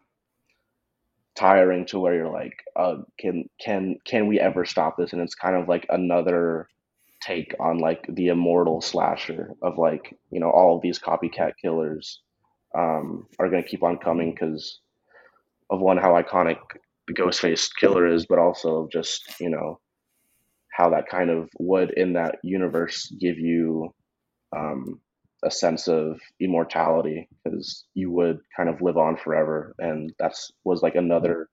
tiring to where you're like, uh, can can can we ever stop this? And it's kind of like another take on like the immortal slasher of like you know all these copycat killers um, are going to keep on coming because of one how iconic the Ghostface killer is, but also just you know how that kind of would in that universe give you um, a sense of immortality because you would kind of live on forever, and that's was like another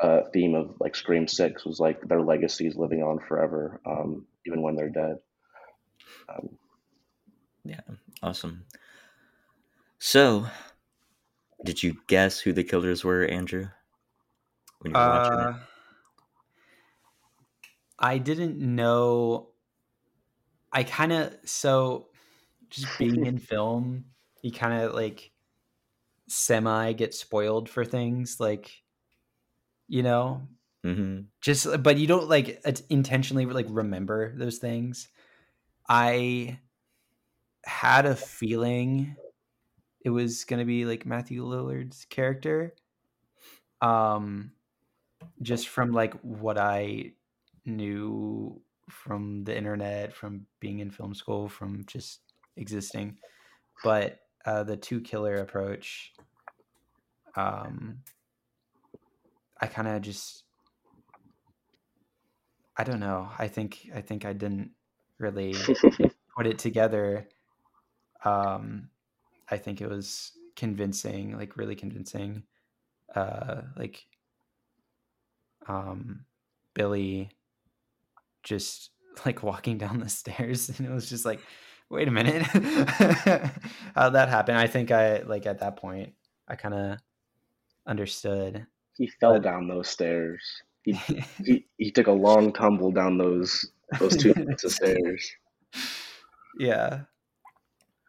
uh, theme of like Scream Six was like their legacies living on forever, um, even when they're dead. Um, yeah, awesome. So, did you guess who the killers were, Andrew? When you were uh, watching it, uh, I didn't know. I kind of so just being in film, you kind of like semi get spoiled for things like you know mm-hmm. just but you don't like intentionally like remember those things i had a feeling it was gonna be like matthew lillard's character um just from like what i knew from the internet from being in film school from just existing but uh the two killer approach um I kind of just I don't know. I think I think I didn't really *laughs* put it together. Um, I think it was convincing, like really convincing. Uh, like um, Billy just like walking down the *laughs* stairs, and it was just like, wait a minute, *laughs* how that happen? I think I like at that point I kind of understood he fell but, down those stairs. He, *laughs* he he took a long tumble down those those two *laughs* flights of stairs. Yeah,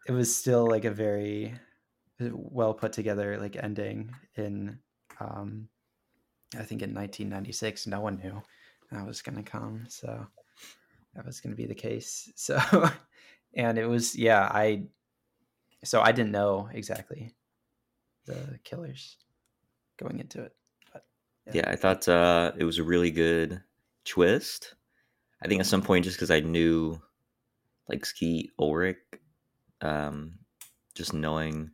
it was still like a very uh, well put together like ending in um I think in 1996. No one knew that was going to come, so that was going to be the case. So, and it was yeah I so I didn't know exactly the killers going into it. but Yeah, I thought uh, it was a really good twist. I think at some point, just because I knew like Skeet Ulrich, um, just knowing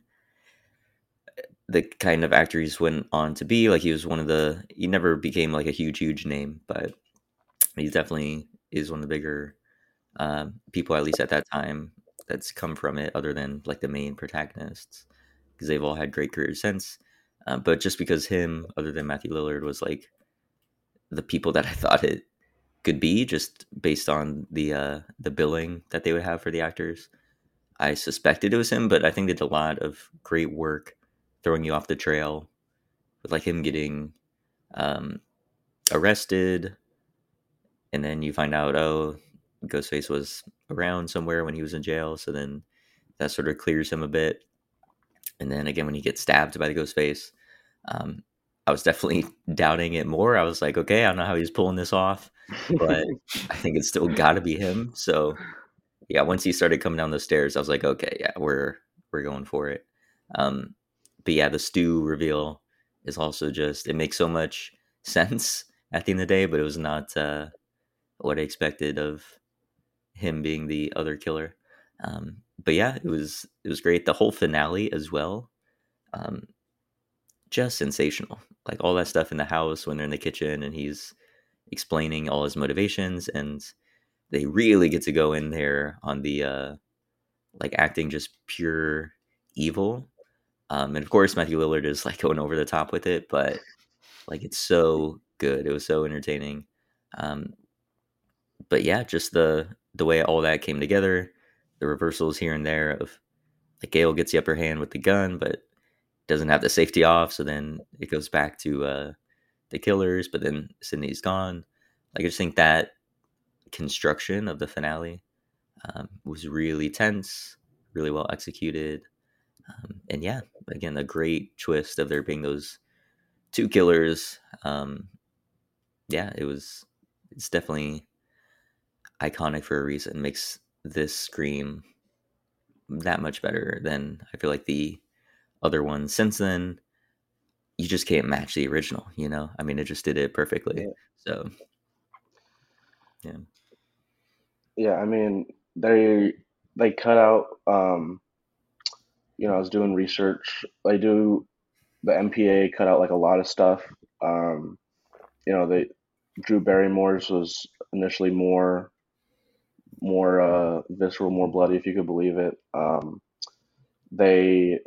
eh, the kind of actor he's went on to be, like he was one of the, he never became like a huge, huge name, but he definitely is one of the bigger um, people, at least at that time, that's come from it, other than like the main protagonists, because they've all had great careers since. Uh, but just because him, other than Matthew Lillard, was like the people that I *laughs* thought it could be, just based on the uh, the billing that they would have for the actors, I suspected it was him. But I think they did a lot of great work throwing you off the trail, with like him getting um, arrested, and then you find out, oh, Ghostface was around somewhere when he was in jail. So then that sort of clears him a bit. And then again, when he gets stabbed by the ghost face, um, I was definitely *laughs* doubting it more. I was like, okay, I don't know how he's pulling this off, but *laughs* I think it's still got to be him. So, yeah, once he started coming down the stairs, I was like, okay, yeah, we're we're going for it. Um, but yeah, the Stu reveal is also just it makes so much *laughs* sense at the end of the day, but it was not uh, what I expected of him being the other killer. Um, but yeah, it was it was great. The whole finale as well, um, just sensational. Like all that stuff in the house when they're in the kitchen and he's explaining all his motivations, and they really get to go in there on the uh, like acting just pure evil. Um, and of course, Matthew Lillard is like going over the top with it, but like it's so good. It was so entertaining. Um, but yeah, just the the way all that came together the reversals here and there of like Gale gets the upper hand with the gun, but doesn't have the safety off. So then it goes back to uh, the killers, but then Sidney's gone. Like I just think that construction of the finale um, was really tense, really well executed, um, and yeah, again a great twist of there being those two killers. Um, yeah, it was. It's definitely iconic for a reason. Makes this Scream that much better than I feel like the other ones since then. You just can't match the original, you know. I mean, it just did it perfectly. Yeah. So, yeah, Yeah, I mean they they cut out. Um, you know, I was doing research. They do the MPA cut out like a lot of stuff. Um, you know, they Drew Barrymore's was initially more more uh, visceral, more bloody, if you could believe it. Um, they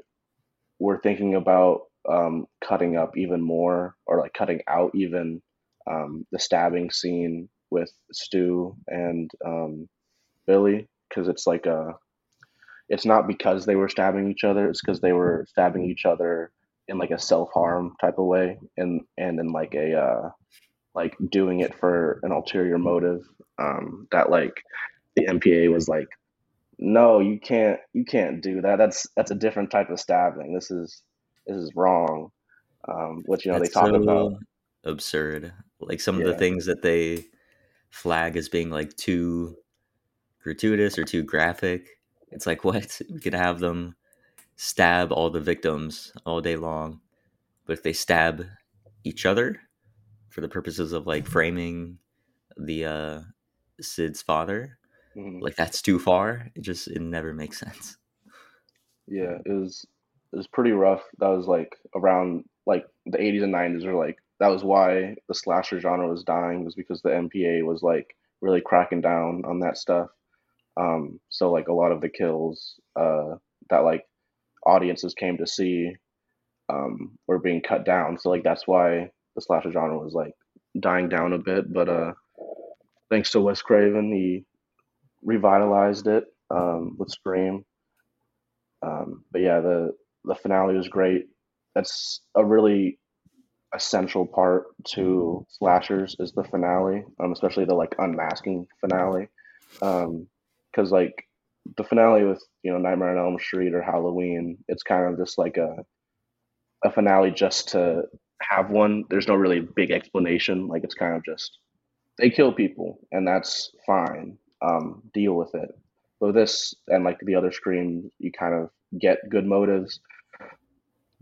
were thinking about um, cutting up even more, or like cutting out even um, the stabbing scene with Stu and um, Billy, because it's like a, it's not because they were stabbing each other; it's because they were stabbing each other in like a self harm type of way, and and in like a uh, like doing it for an ulterior motive. Um, that like the MPA was like, no, you can't, you can't do that. That's that's a different type of stabbing. This is this is wrong. Um, which you know That's they talk so about. absurd. Like some of the things that they flag as being like too gratuitous or too graphic. It's like what? *laughs* We could have them stab all the victims all day long. But if they stab each other for the purposes of like framing the uh Sid's father, Mhm. like that's too far. It just it never makes *laughs* sense. Yeah, it was it was pretty rough. That was like around like the 80s and 90s are like that was why the slasher genre was dying was because the MPA was like really cracking down on that stuff. Um, so like a lot of the kills uh, that like audiences came to see um, were being cut down. So like that's why the slasher genre was like dying down a bit. But uh, thanks to Wes Craven, he revitalized it um, with Scream. Um, but yeah, the the finale was great. That's a really essential part to slashers is the finale, um, especially the like unmasking finale, because like the finale with you know Nightmare on Elm Street or Halloween, it's kind of just like a a finale just to have one. There's no really big explanation. Like it's kind of just they kill people and that's fine. Um, deal with it. But this and like the other Scream, you kind of get good motives,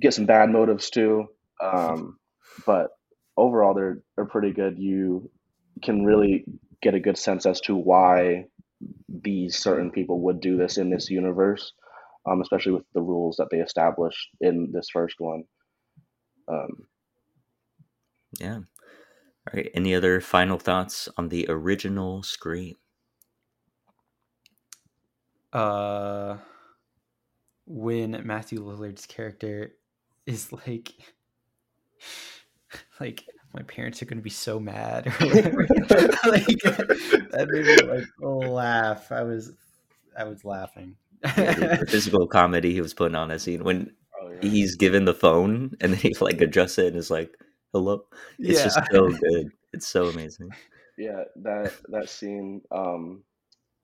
get some bad motives too. Um, *laughs* but overall, they're they're pretty good. You can really get a good sense as to why these certain people would do this in this universe, um, especially with the rules that they established in this first one. Um, Yeah. All right. Any other final thoughts on the original Scream? Uh when Matthew Lillard's character is like *laughs* like my parents are gonna be so mad or whatever. *laughs* like that made me like laugh. I was I was laughing. Yeah, the, the physical comedy he was putting on that scene when oh, yeah. he's given the phone and then he like adjusts it and is like, "Hello." It's yeah. just so good. It's so amazing. Yeah, that that scene, um,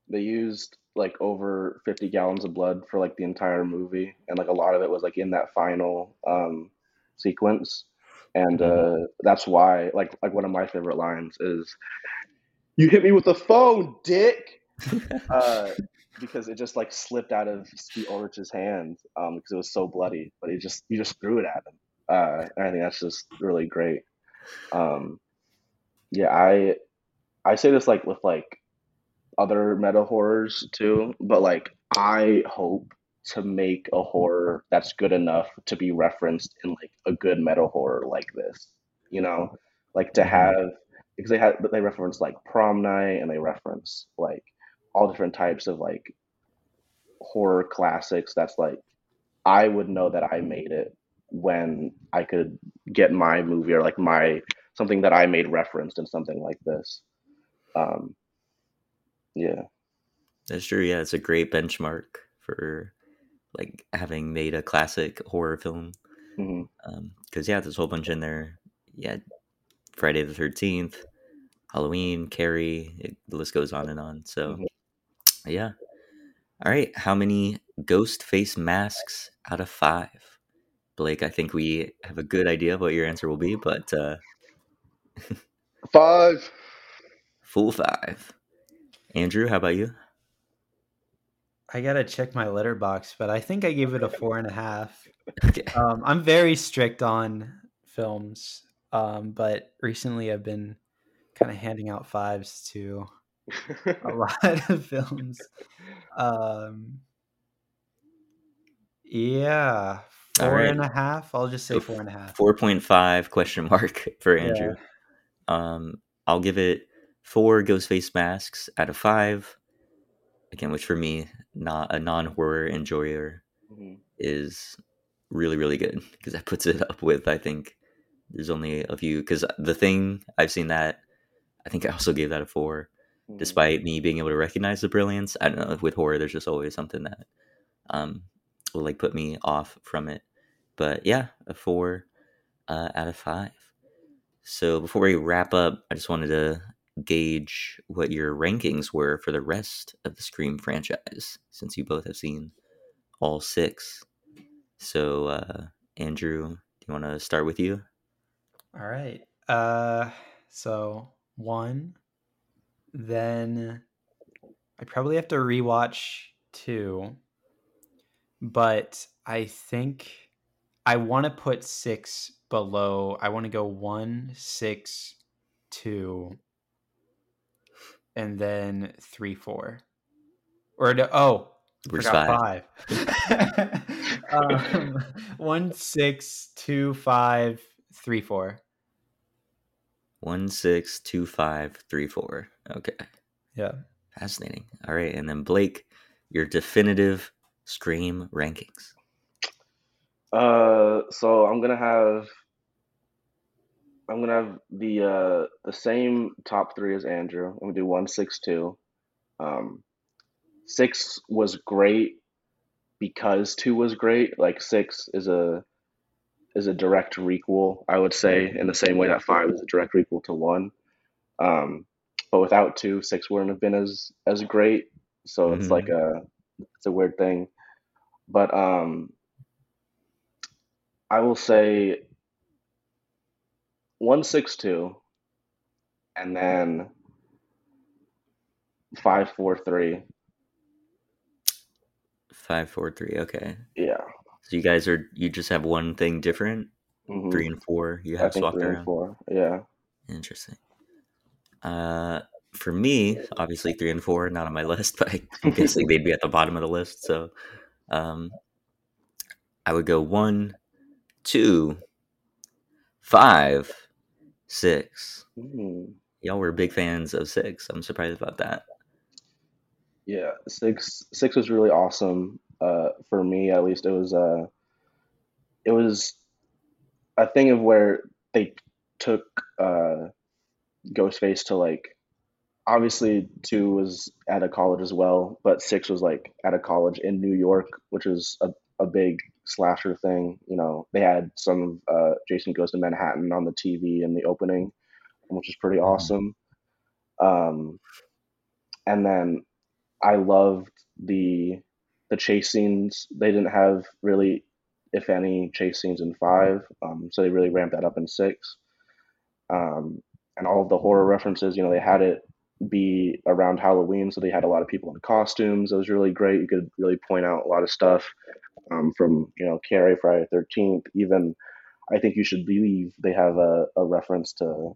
they used like over 50 gallons of blood for like the entire movie, and like a lot of it was like in that final um, sequence, and uh, that's why like like one of my favorite lines is, "You hit me with the phone, dick," *laughs* uh, because it just like slipped out of Skeet Ulrich's hand um, because it was so bloody, but he just you just threw it at him, uh, and I think that's just really great. Um, yeah, I I say this like with like other meta horrors too, but like I hope to make a horror that's good enough to be referenced in like a good meta horror like this. You know, like to Mhm. have because they had they reference like prom night and they reference like all different types of like horror classics that's like I would know that I made it when I could get my movie or like my something that I made referenced in something like this. Um, yeah, That's true. Yeah, it's a great benchmark for like having made a classic horror film. Because yeah, there's a whole bunch in there. Yeah, Friday the Thirteenth, Halloween, Carrie. It, the list goes on and on. So Mhm. yeah. All right. How many ghost face masks out of five? Blake, I think we have a good idea of what your answer will be, but uh, *laughs* five. full five. Andrew, how about you? I gotta check my Letterboxd, but I think I gave it a four and a half. Okay. Um, I'm very strict on films, um, but recently I've been kind of handing out fives to a *laughs* lot of films. Um, yeah, four right. and a half. I'll just say So four and a half. Four point five question mark *laughs* for Yeah. Andrew. Um, I'll give it four ghost face masks out of five. Again, which for me, not a non horror enjoyer, Mhm. is really really good because that puts it up with I think there's only a few because the thing I've seen that I think I also gave that a four Mhm. despite me being able to recognize the brilliance. I don't know if with horror there's just always something that um will like put me off from it. But yeah, a four uh, out of five. So before we wrap up, I just wanted to gauge what your rankings were for the rest of the Scream franchise, since you both have seen all six. So, uh, Andrew, do you want to start with you? All right. Uh, so one, then I probably have to rewatch two, but I think I want to put six below. I want to go one, six, two, and then three, four, or no, oh, Where's forgot five? five. *laughs* um, one, six, two, five, three, four. One, six, two, five, three, four. Okay, Yeah. fascinating. All right, and then Blake, your definitive Scream rankings. Uh, so I'm gonna have I'm gonna have the uh the same top three as Andrew. I'm gonna do one, six, two. Um, six was great because two was great. Like six is a is a direct requel, I would say, in the same way that five is a direct requel to one. Um, but without two, six wouldn't have been as as great. So it's Mhm. like a it's a weird thing. But um, I will say one six two, and then five four three. Five, four, three. Okay, Yeah. so you guys are you just have one thing different. Mhm. Three and four, you have swapped around. four. Yeah. Interesting. Uh, for me, obviously three and four not on my *laughs* list, but I- I'm guessing they'd be at the bottom of the list. So, um, I would go one, two, five, six. Mm. Y'all were big fans of six. I'm surprised about that. Yeah, six six was really awesome. Uh, for me, at least, it was uh, it was a thing of where they took uh, Ghostface to like. Obviously, two was at a college as well, but six was like at a college in New York, which was a, a big slasher thing. You know, they had some of uh, Jason Goes to Manhattan on the TV in the opening, which is pretty Mhm. awesome. Um, and then I loved the the chase scenes. They didn't have really, if any, chase scenes in five, um, so they really ramped that up in six. Um, and all of the horror references, you know, they had it be around Halloween, so they had a lot of people in costumes. It was really great. You could really point out a lot of stuff um, from you know Carrie, Friday Thirteenth. Even I think you should believe they have a, a reference to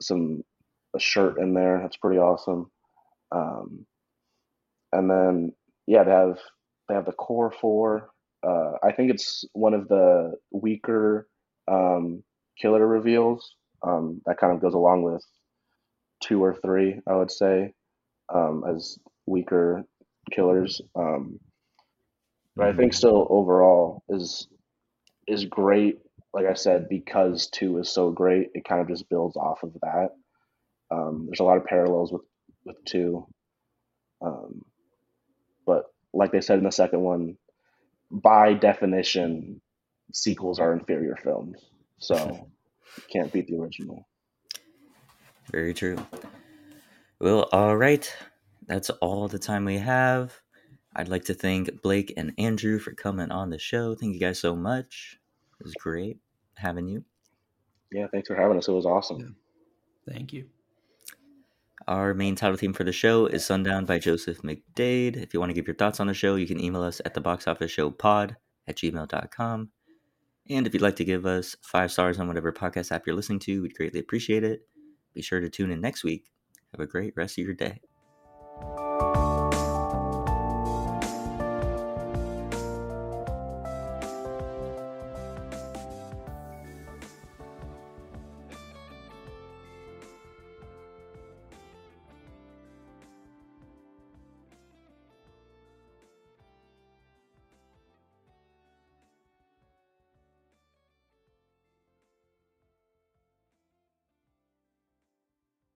some a shirt in there. That's pretty awesome. Um, and then yeah, they have they have the core four. Uh, I think it's one of the weaker um, killer reveals. Um, that kind of goes along with two or three, I would say, um, as weaker killers. Um, but I think Mhm. still overall is is great. Like I said, because two is so great, it kind of just builds off of that. Um, there's a lot of parallels with with two, um, but like they said in the second one, by definition, sequels are inferior films, so *laughs* can't beat the original. Very true. Well, all right. That's all the time we have. I'd like to thank Blake and Andrew for coming on the show. Thank you guys so much. It was great having you. Yeah, thanks for having us. It was awesome. Thank you. Our main title theme for the show is Sundown by Joseph McDade. If you want to give your thoughts on the show, you can email us at the box office show pod at gmail.com. And if you'd like to give us five stars on whatever podcast app you're listening to, we'd greatly appreciate it. Be sure to tune in next week Have a great rest of your day.